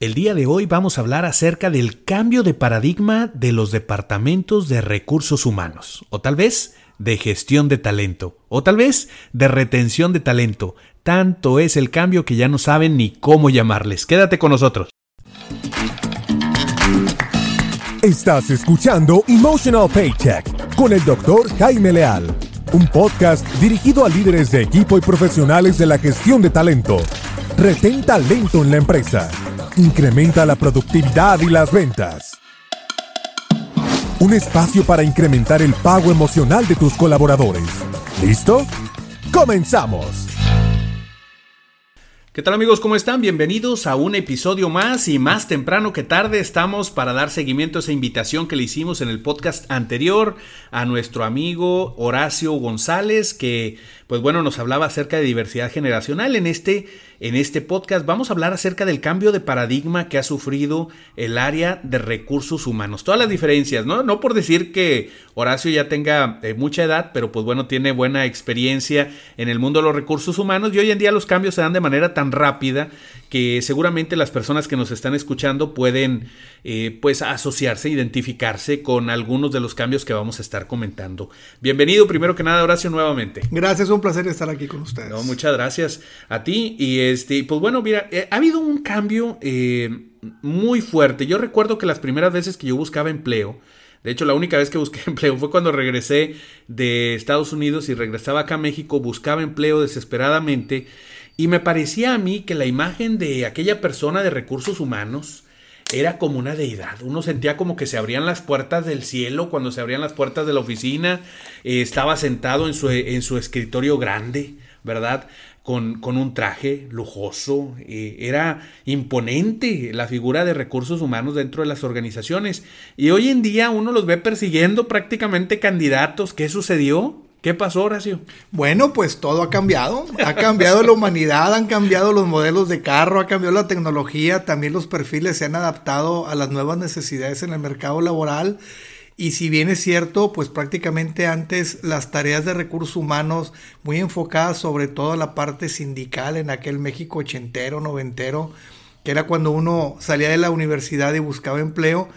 El día de hoy vamos a hablar acerca del cambio de paradigma de los departamentos de recursos humanos, o tal vez de gestión de talento, o tal vez de retención de talento. Tanto es el cambio que ya no saben ni cómo llamarles. Quédate con nosotros. Estás escuchando Emotional Paycheck con el doctor Jaime Leal, un podcast dirigido a líderes de equipo y profesionales de la gestión de talento. Retén talento en la empresa. Incrementa la productividad y las ventas. Un espacio para incrementar el pago emocional de tus colaboradores. ¿Listo? ¡Comenzamos! ¿Qué tal amigos? ¿Cómo están? Bienvenidos a un episodio más y más temprano que tarde estamos para dar seguimiento a esa invitación que le hicimos en el podcast anterior a nuestro amigo Horacio González que pues bueno nos hablaba acerca de diversidad generacional en este en este podcast vamos a hablar acerca del cambio de paradigma que ha sufrido el área de recursos humanos. Todas las diferencias, ¿no? No por decir que Horacio ya tenga eh, mucha edad, pero pues bueno, tiene buena experiencia en el mundo de los recursos humanos y hoy en día los cambios se dan de manera tan rápida que seguramente las personas que nos están escuchando pueden eh, pues asociarse, identificarse con algunos de los cambios que vamos a estar comentando. Bienvenido primero que nada Horacio nuevamente. Gracias, un placer estar aquí con ustedes. No, muchas gracias a ti y este, pues bueno, mira, eh, ha habido un cambio eh, muy fuerte. Yo recuerdo que las primeras veces que yo buscaba empleo, de hecho, la única vez que busqué empleo fue cuando regresé de Estados Unidos y regresaba acá a México, buscaba empleo desesperadamente y me parecía a mí que la imagen de aquella persona de recursos humanos era como una deidad. Uno sentía como que se abrían las puertas del cielo cuando se abrían las puertas de la oficina. Eh, estaba sentado en su, en su escritorio grande, ¿verdad? con, con un traje lujoso. Eh, era imponente la figura de recursos humanos dentro de las organizaciones. Y hoy en día uno los ve persiguiendo prácticamente candidatos. ¿Qué sucedió? ¿Qué pasó, Horacio? Bueno, pues todo ha cambiado. Ha cambiado la humanidad, han cambiado los modelos de carro, ha cambiado la tecnología, también los perfiles se han adaptado a las nuevas necesidades en el mercado laboral. Y si bien es cierto, pues prácticamente antes las tareas de recursos humanos muy enfocadas sobre todo a la parte sindical en aquel México ochentero, noventero, que era cuando uno salía de la universidad y buscaba empleo,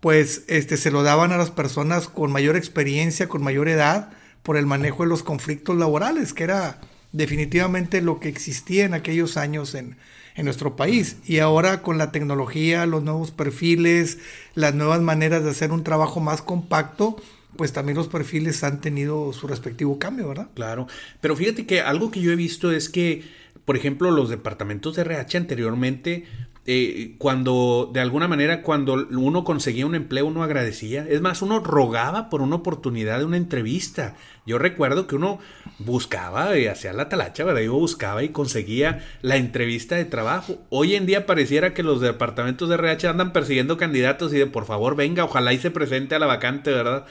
pues este se lo daban a las personas con mayor experiencia, con mayor edad, por el manejo de los conflictos laborales, que era definitivamente lo que existía en aquellos años en, en nuestro país. Y ahora con la tecnología, los nuevos perfiles, las nuevas maneras de hacer un trabajo más compacto, pues también los perfiles han tenido su respectivo cambio, ¿verdad? Claro, pero fíjate que algo que yo he visto es que, por ejemplo, los departamentos de RH anteriormente eh, cuando de alguna manera cuando uno conseguía un empleo uno agradecía, es más, uno rogaba por una oportunidad de una entrevista. Yo recuerdo que uno buscaba y hacía la talacha, ¿verdad? Yo buscaba y conseguía la entrevista de trabajo. Hoy en día pareciera que los departamentos de RH andan persiguiendo candidatos y de por favor venga, ojalá y se presente a la vacante, ¿verdad?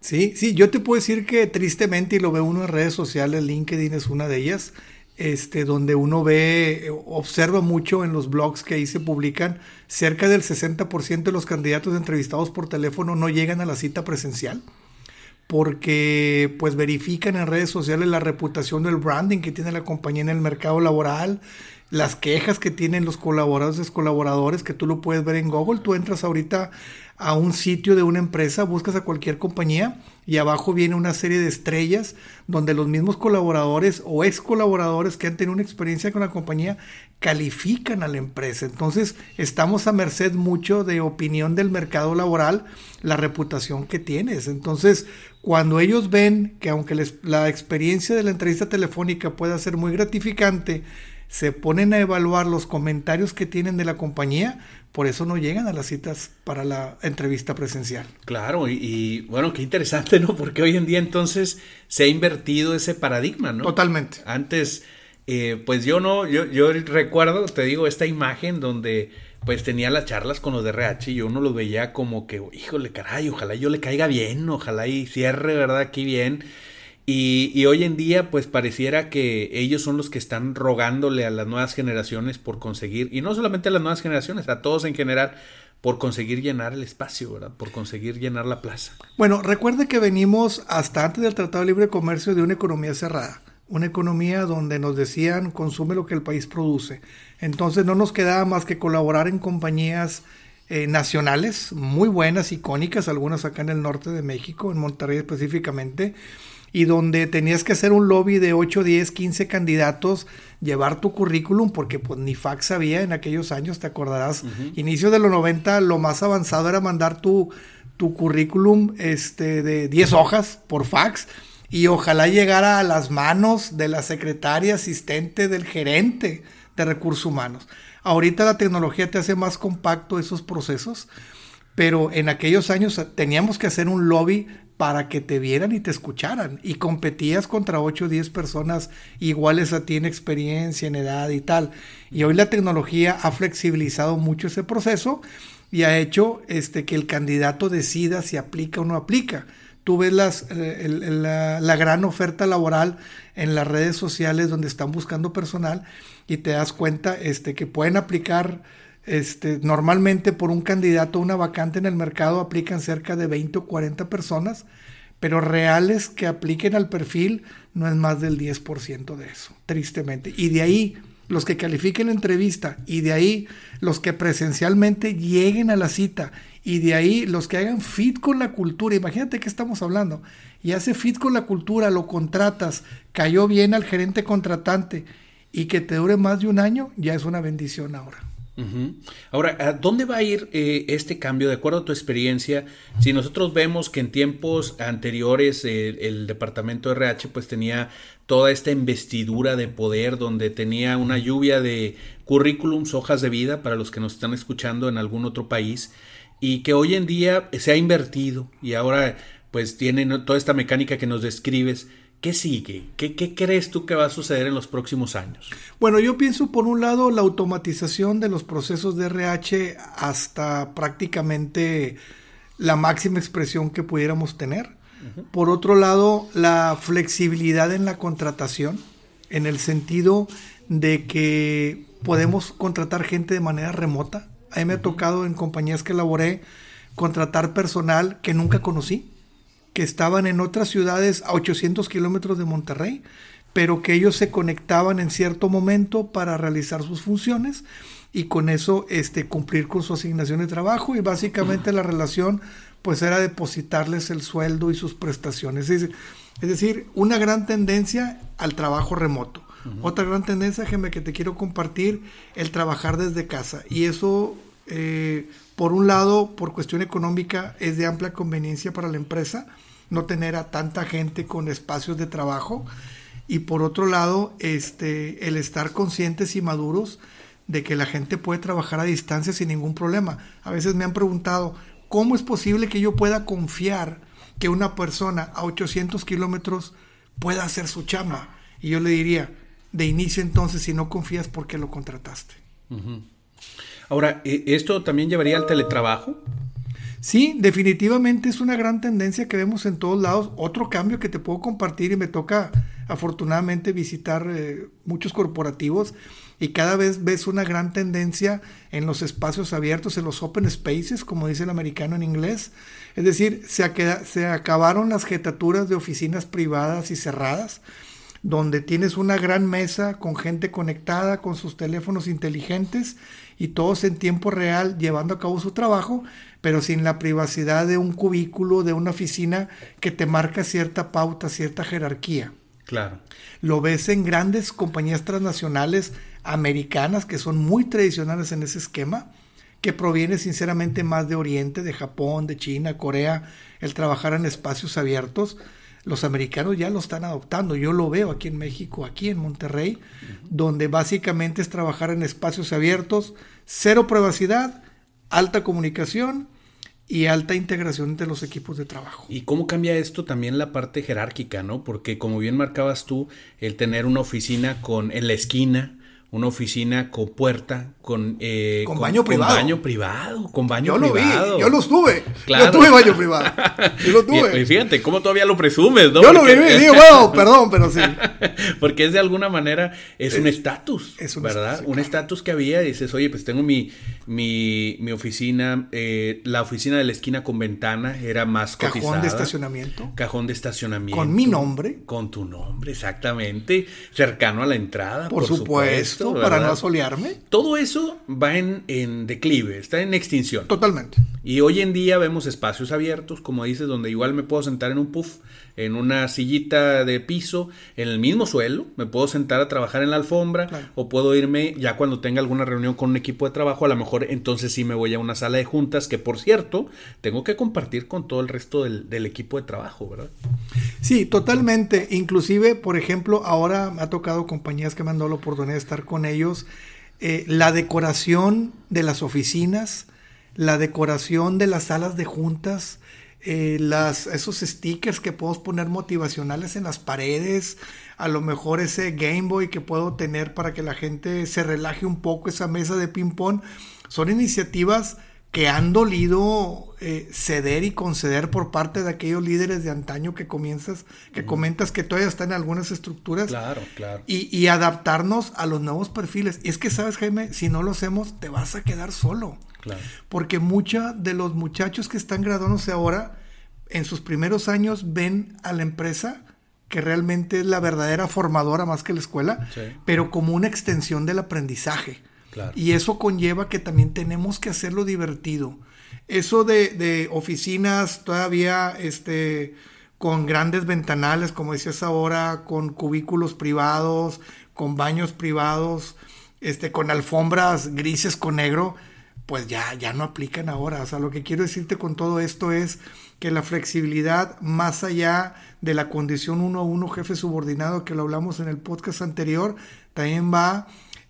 Sí, sí, yo te puedo decir que tristemente, y lo ve uno en redes sociales, LinkedIn es una de ellas, este, donde uno ve, observa mucho en los blogs que ahí se publican, cerca del 60% de los candidatos entrevistados por teléfono no llegan a la cita presencial porque pues verifican en redes sociales la reputación del branding que tiene la compañía en el mercado laboral, las quejas que tienen los colaboradores, colaboradores, que tú lo puedes ver en Google. Tú entras ahorita a un sitio de una empresa, buscas a cualquier compañía y abajo viene una serie de estrellas donde los mismos colaboradores o ex colaboradores que han tenido una experiencia con la compañía califican a la empresa. Entonces estamos a merced mucho de opinión del mercado laboral, la reputación que tienes. Entonces cuando ellos ven que aunque la experiencia de la entrevista telefónica pueda ser muy gratificante, se ponen a evaluar los comentarios que tienen de la compañía, por eso no llegan a las citas para la entrevista presencial. Claro, y, bueno, qué interesante, ¿no? Porque hoy en día entonces se ha invertido ese paradigma, ¿no? Totalmente. Antes, eh, pues yo no, yo, yo recuerdo, te digo, esta imagen donde pues tenía las charlas con los de RH y uno los veía como que, híjole, caray, ojalá yo le caiga bien, ojalá y cierre, ¿verdad? Aquí bien. Y, hoy en día, pues pareciera que ellos son los que están rogándole a las nuevas generaciones por conseguir, y no solamente a las nuevas generaciones, a todos en general, por conseguir llenar el espacio, ¿verdad? Por conseguir llenar la plaza. Bueno, recuerde que venimos hasta antes del Tratado de Libre Comercio de una economía cerrada una economía donde nos decían consume lo que el país produce. Entonces no nos quedaba más que colaborar en compañías eh, nacionales muy buenas, icónicas, algunas acá en el norte de México, en Monterrey específicamente, y donde tenías que hacer un lobby de 8, 10, 15 candidatos, llevar tu currículum, porque pues ni fax había en aquellos años, te acordarás, inicio de los 90, lo más avanzado era mandar tu, tu currículum este, de 10 hojas por fax y ojalá llegara a las manos de la secretaria asistente del gerente de recursos humanos. Ahorita la tecnología te hace más compacto esos procesos, pero en aquellos años teníamos que hacer un lobby para que te vieran y te escucharan y competías contra 8 o 10 personas iguales a ti en experiencia, en edad y tal. Y hoy la tecnología ha flexibilizado mucho ese proceso y ha hecho este, que el candidato decida si aplica o no aplica tú ves las, eh, la, gran oferta laboral en las redes sociales donde están buscando personal y te das cuenta este, que pueden aplicar este, normalmente por un candidato una vacante en el mercado aplican cerca de 20 o 40 personas, pero reales que apliquen al perfil no es más del 10% de eso, tristemente. Y de ahí los que califiquen la entrevista y de ahí los que presencialmente lleguen a la cita y de ahí los que hagan fit con la cultura, imagínate que estamos hablando, y hace fit con la cultura, lo contratas, cayó bien al gerente contratante y que te dure más de un año, ya es una bendición ahora. Ahora, ¿a dónde va a ir eh, este cambio? De acuerdo a tu experiencia, si nosotros vemos que en tiempos anteriores el departamento de RH pues tenía toda esta investidura de poder donde tenía una lluvia de currículums, hojas de vida para los que nos están escuchando en algún otro país y que hoy en día se ha invertido y ahora pues tienen toda esta mecánica que nos describes. ¿Qué sigue? ¿Qué, ¿Qué, crees tú que va a suceder en los próximos años? Bueno, yo pienso por un lado la automatización de los procesos de RH hasta prácticamente la máxima expresión que pudiéramos tener. Por otro lado, la flexibilidad en la contratación, en el sentido de que podemos contratar gente de manera remota. A mí me ha tocado en compañías que laboré contratar personal que nunca conocí, que estaban en otras ciudades a 800 kilómetros de Monterrey, pero que ellos se conectaban en cierto momento para realizar sus funciones y con eso este, cumplir con su asignación de trabajo y básicamente la relación pues era depositarles el sueldo y sus prestaciones. Es, decir, una gran tendencia al trabajo remoto. Otra gran tendencia, que te quiero compartir, el trabajar desde casa. Y eso, eh, por un lado, por cuestión económica, es de amplia conveniencia para la empresa, no tener a tanta gente con espacios de trabajo. Y por otro lado, este, el estar conscientes y maduros de que la gente puede trabajar a distancia sin ningún problema. A veces me han preguntado, ¿cómo es posible que yo pueda confiar que una persona a 800 kilómetros pueda hacer su chamba? Y yo le diría, de inicio entonces, si no confías, ¿por qué lo contrataste? Ahora, ¿e-, ¿esto también llevaría al teletrabajo? Sí, definitivamente es una gran tendencia que vemos en todos lados. Otro cambio que te puedo compartir y me toca afortunadamente visitar eh, muchos corporativos y cada vez ves una gran tendencia en los espacios abiertos, en los open spaces, como dice el americano en inglés. Es decir, se, se acabaron las jetaturas de oficinas privadas y cerradas donde tienes una gran mesa con gente conectada con sus teléfonos inteligentes y todos en tiempo real llevando a cabo su trabajo, pero sin la privacidad de un cubículo, de una oficina que te marca cierta pauta, cierta jerarquía. Claro. Lo ves en grandes compañías transnacionales americanas que son muy tradicionales en ese esquema, que proviene sinceramente más de Oriente, de Japón, de China, Corea, el trabajar en espacios abiertos los americanos ya lo están adoptando. Yo lo veo aquí en México, aquí en Monterrey, donde básicamente es trabajar en espacios abiertos, cero privacidad, alta comunicación y alta integración entre los equipos de trabajo. ¿Y cómo cambia esto también la parte jerárquica, no? Porque como bien marcabas tú, el tener una oficina con en la esquina, una oficina con puerta, con, eh, con, baño privado. Con baño privado, con baño yo privado. Lo vi, yo lo tuve. Claro. Yo tuve baño privado. Yo lo tuve. Y, fíjate, cómo todavía lo presumes, ¿no? Yo Porque... lo viví, digo, perdón, pero sí. Porque es de alguna manera, es un estatus, ¿verdad? Un estatus que había, dices, oye, pues tengo mi, mi, mi oficina, eh, la oficina de la esquina con ventana era más Cajón cotizada. de estacionamiento. Cajón de estacionamiento. Con mi nombre. Con tu nombre, exactamente. Cercano a la entrada, por, por supuesto, supuesto para no asolearme. Todo eso va en, en, declive, está en extinción. Totalmente. Y hoy en día vemos espacios abiertos, como dices, donde igual me puedo sentar en un puff, en una sillita de piso, en el mismo suelo, me puedo sentar a trabajar en la alfombra, Claro. o puedo irme ya cuando tenga alguna reunión con un equipo de trabajo, a lo mejor entonces sí me voy a una sala de juntas, que por cierto, tengo que compartir con todo el resto del, del equipo de trabajo, ¿verdad? Sí, totalmente. Inclusive, por ejemplo, ahora me ha tocado compañías que me han dado la oportunidad de estar con ellos. Eh, la decoración de las oficinas, la decoración de las salas de juntas, eh, las, esos stickers que puedo poner motivacionales en las paredes, a lo mejor ese Game Boy que puedo tener para que la gente se relaje un poco, esa mesa de ping-pong, son iniciativas que han dolido eh, ceder y conceder por parte de aquellos líderes de antaño que comienzas, que comentas que todavía están en algunas estructuras. Claro, claro. Y, y, adaptarnos a los nuevos perfiles. Y es que, ¿sabes, Jaime? Si no lo hacemos, te vas a quedar solo. Claro. Porque muchos de los muchachos que están graduándose ahora, en sus primeros años, ven a la empresa que realmente es la verdadera formadora más que la escuela, Sí. pero como una extensión del aprendizaje. Claro. Y eso conlleva que también tenemos que hacerlo divertido. Eso de, de oficinas todavía este, con grandes ventanales, como decías ahora, con cubículos privados, con baños privados, este, con alfombras grises con negro, pues ya, ya no aplican ahora. O sea, lo que quiero decirte con todo esto es que la flexibilidad, más allá de la condición uno a uno jefe subordinado, que lo hablamos en el podcast anterior, también va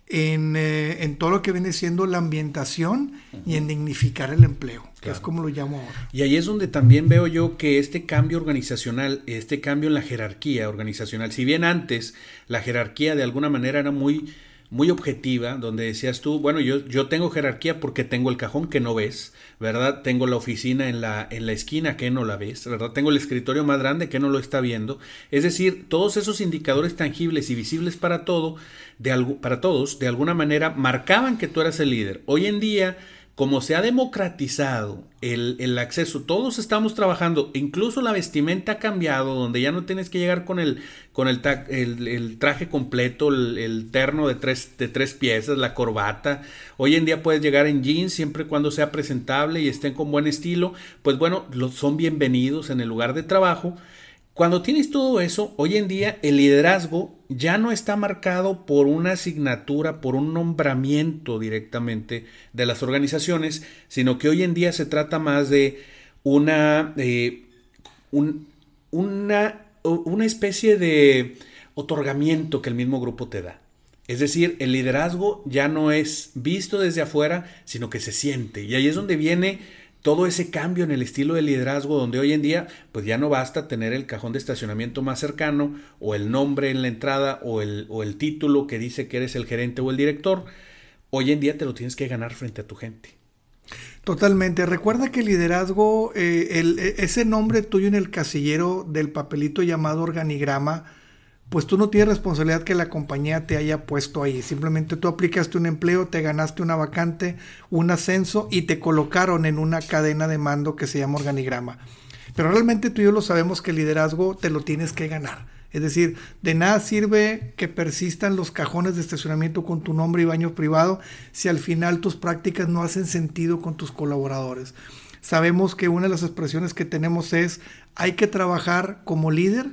en, eh, en todo lo que viene siendo la ambientación y en dignificar el empleo, que es como lo llamo ahora. Y ahí es donde también veo yo que este cambio organizacional, este cambio en la jerarquía organizacional, si bien antes la jerarquía de alguna manera era muy, muy objetiva, donde decías tú, bueno, yo, yo tengo jerarquía porque tengo el cajón que no ves, ¿verdad? Tengo la oficina en la, en la esquina que no la ves, ¿verdad? Tengo el escritorio más grande que no lo está viendo. Es decir, todos esos indicadores tangibles y visibles para todo, de algo, para todos, de alguna manera marcaban que tú eras el líder. Hoy en día, como se ha democratizado el, el, acceso, todos estamos trabajando, incluso la vestimenta ha cambiado, donde ya no tienes que llegar con el, con el, traje completo, el, terno de tres, de tres piezas, la corbata. Hoy en día puedes llegar en jeans siempre y cuando sea presentable y estén con buen estilo. Pues bueno, son bienvenidos en el lugar de trabajo. Cuando tienes todo eso, hoy en día el liderazgo ya no está marcado por una asignatura, por un nombramiento directamente de las organizaciones, sino que hoy en día se trata más de una, eh, un, una, una especie de otorgamiento que el mismo grupo te da. Es decir, el liderazgo ya no es visto desde afuera, sino que se siente. Y ahí es donde viene todo ese cambio en el estilo de liderazgo donde hoy en día pues ya no basta tener el cajón de estacionamiento más cercano o el nombre en la entrada o el, o el título que dice que eres el gerente o el director. Hoy en día te lo tienes que ganar frente a tu gente. Totalmente. Recuerda que liderazgo, eh, el, ese nombre tuyo en el casillero del papelito llamado organigrama, pues tú no tienes responsabilidad que la compañía te haya puesto ahí. Simplemente tú aplicaste un empleo, te ganaste una vacante, un ascenso y te colocaron en una cadena de mando que se llama organigrama. Pero realmente tú y yo lo sabemos que el liderazgo te lo tienes que ganar. Es decir, de nada sirve que persistan los cajones de estacionamiento con tu nombre y baño privado si al final tus prácticas no hacen sentido con tus colaboradores. Sabemos que una de las expresiones que tenemos es hay que trabajar como líder,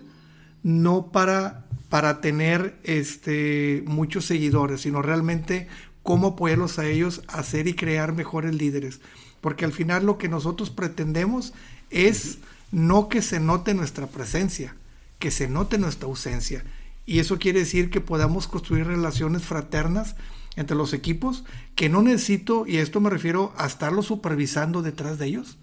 no para, para tener este, muchos seguidores, sino realmente cómo apoyarlos a ellos a hacer y crear mejores líderes. Porque al final lo que nosotros pretendemos es no que se note nuestra presencia, que se note nuestra ausencia. Y eso quiere decir que podamos construir relaciones fraternas entre los equipos, que no necesito, y a esto me refiero a estarlos supervisando detrás de ellos,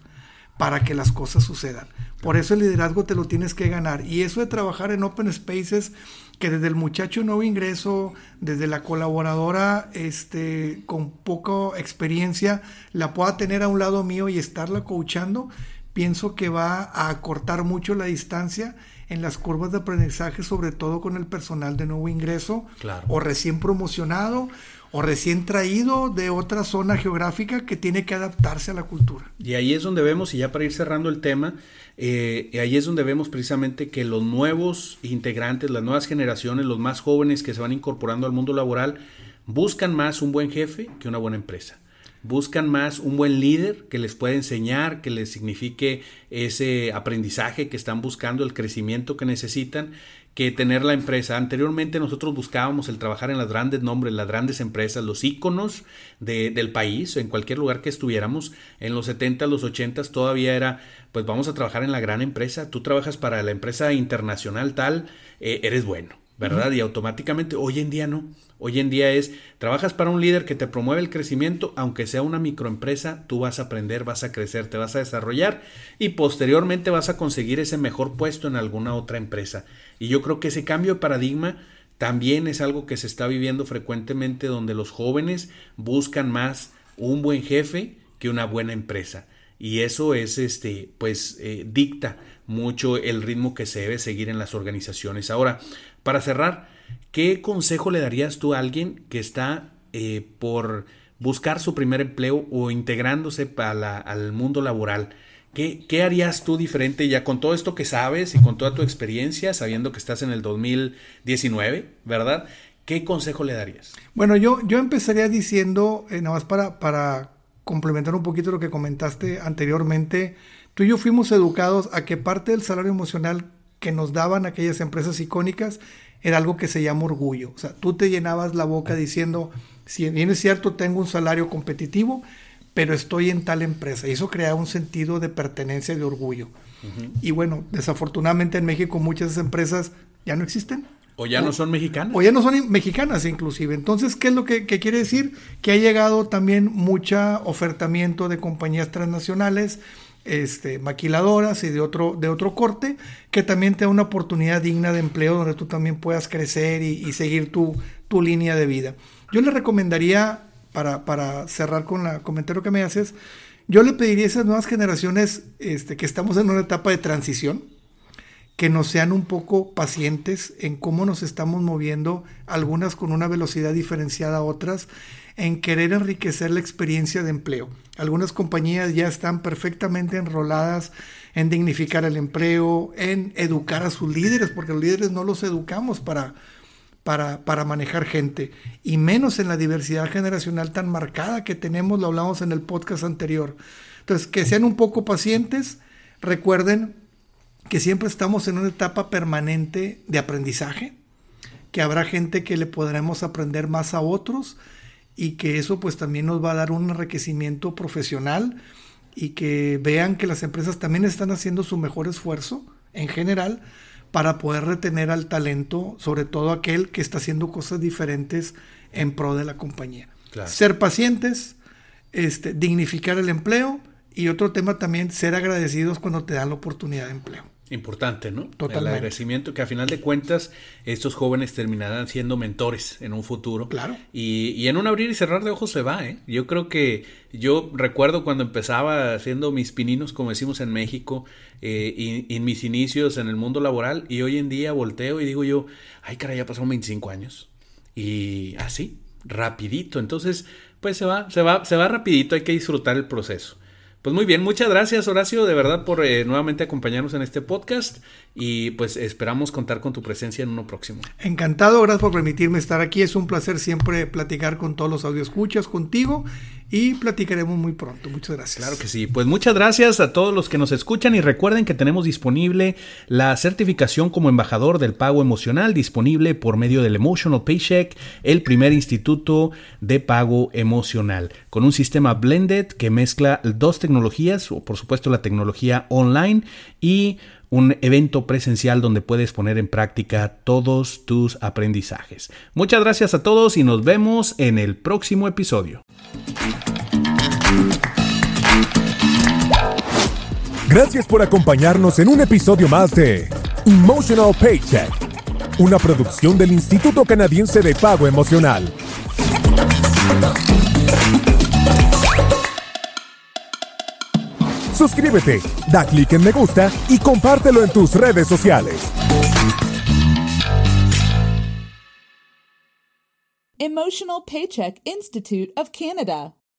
para que las cosas sucedan. Por eso el liderazgo te lo tienes que ganar. Y eso de trabajar en open spaces, que desde el muchacho nuevo ingreso, desde la colaboradora este, con poca experiencia, la pueda tener a un lado mío y estarla coachando, pienso que va a acortar mucho la distancia en las curvas de aprendizaje, sobre todo con el personal de nuevo ingreso o recién promocionado o recién traído de otra zona geográfica que tiene que adaptarse a la cultura. Y ahí es donde vemos, y ya para ir cerrando el tema, eh, ahí es donde vemos precisamente que los nuevos integrantes, las nuevas generaciones, los más jóvenes que se van incorporando al mundo laboral, buscan más un buen jefe que una buena empresa buscan más un buen líder que les pueda enseñar, que les signifique ese aprendizaje que están buscando, el crecimiento que necesitan que tener la empresa. Anteriormente nosotros buscábamos el trabajar en las grandes nombres, las grandes empresas, los íconos del país, en cualquier lugar que estuviéramos. En los 70, los 80 todavía era, pues vamos a trabajar en la gran empresa. Tú trabajas para la empresa internacional tal, eh, eres bueno. ¿Verdad? Y automáticamente, hoy en día no. Hoy en día es, trabajas para un líder que te promueve el crecimiento, aunque sea una microempresa, tú vas a aprender, vas a crecer, te vas a desarrollar y posteriormente vas a conseguir ese mejor puesto en alguna otra empresa. Y yo creo que ese cambio de paradigma también es algo que se está viviendo frecuentemente donde los jóvenes buscan más un buen jefe que una buena empresa. Y eso es, este, pues, eh, dicta mucho el ritmo que se debe seguir en las organizaciones. Ahora, para cerrar, ¿qué consejo le darías tú a alguien que está eh, por buscar su primer empleo o integrándose para al mundo laboral? ¿Qué, ¿Qué, harías tú diferente ya con todo esto que sabes y con toda tu experiencia, sabiendo que estás en el 2019, ¿verdad? ¿Qué consejo le darías? Bueno, yo, yo empezaría diciendo, eh, nada más para, para complementar un poquito lo que comentaste anteriormente, tú y yo fuimos educados a que parte del salario emocional que nos daban aquellas empresas icónicas era algo que se llama orgullo. O sea, tú te llenabas la boca diciendo, si bien es cierto, tengo un salario competitivo, pero estoy en tal empresa. Y eso crea un sentido de pertenencia y de orgullo. Y bueno, desafortunadamente en México muchas empresas ya no existen. O ya no son mexicanas. O ya no son mexicanas inclusive. Entonces, ¿qué es lo que, que, quiere decir? Que ha llegado también mucha ofertamiento de compañías transnacionales este, maquiladoras y de otro, de otro corte, que también te da una oportunidad digna de empleo donde tú también puedas crecer y, seguir tu, tu, línea de vida. Yo le recomendaría, para, para cerrar con el comentario que me haces, yo le pediría a esas nuevas generaciones este, que estamos en una etapa de transición, que nos sean un poco pacientes en cómo nos estamos moviendo, algunas con una velocidad diferenciada a otras, en querer enriquecer la experiencia de empleo. Algunas compañías ya están perfectamente enroladas en dignificar el empleo, en educar a sus líderes, porque los líderes no los educamos para, para, para manejar gente, y menos en la diversidad generacional tan marcada que tenemos, lo hablamos en el podcast anterior. Entonces, que sean un poco pacientes, recuerden que siempre estamos en una etapa permanente de aprendizaje, que habrá gente que le podremos aprender más a otros, y que eso pues también nos va a dar un enriquecimiento profesional y que vean que las empresas también están haciendo su mejor esfuerzo en general para poder retener al talento, sobre todo aquel que está haciendo cosas diferentes en pro de la compañía. Ser pacientes, este, dignificar el empleo y otro tema también, ser agradecidos cuando te dan la oportunidad de empleo. Importante, ¿no? Totalmente. El agradecimiento que a final de cuentas estos jóvenes terminarán siendo mentores en un futuro. Claro. Y, en un abrir y cerrar de ojos se va, ¿eh? Yo creo que yo recuerdo cuando empezaba haciendo mis pininos, como decimos en México, eh, y, en mis inicios en el mundo laboral, y hoy en día volteo y digo yo, ay caray, ya pasaron 25 años. Y así, rapidito. Entonces, pues se va, se va, se va rapidito, hay que disfrutar el proceso. Pues muy bien, muchas gracias Horacio, de verdad por eh, nuevamente acompañarnos en este podcast y pues esperamos contar con tu presencia en uno próximo. Encantado, gracias por permitirme estar aquí, es un placer siempre platicar con todos los escuchas contigo y platicaremos muy pronto. Muchas gracias. Claro que sí. Pues muchas gracias a todos los que nos escuchan y recuerden que tenemos disponible la certificación como embajador del pago emocional disponible por medio del Emotional Paycheck, el primer instituto de pago emocional, con un sistema blended que mezcla dos tecnologías, o por supuesto la tecnología online y un evento presencial donde puedes poner en práctica todos tus aprendizajes. Muchas gracias a todos y nos vemos en el próximo episodio. Gracias por acompañarnos en un episodio más de Emotional Paycheck, una producción del Instituto Canadiense de Pago Emocional. Suscríbete, da clic en me gusta y compártelo en tus redes sociales. Emotional Paycheck Institute of Canada.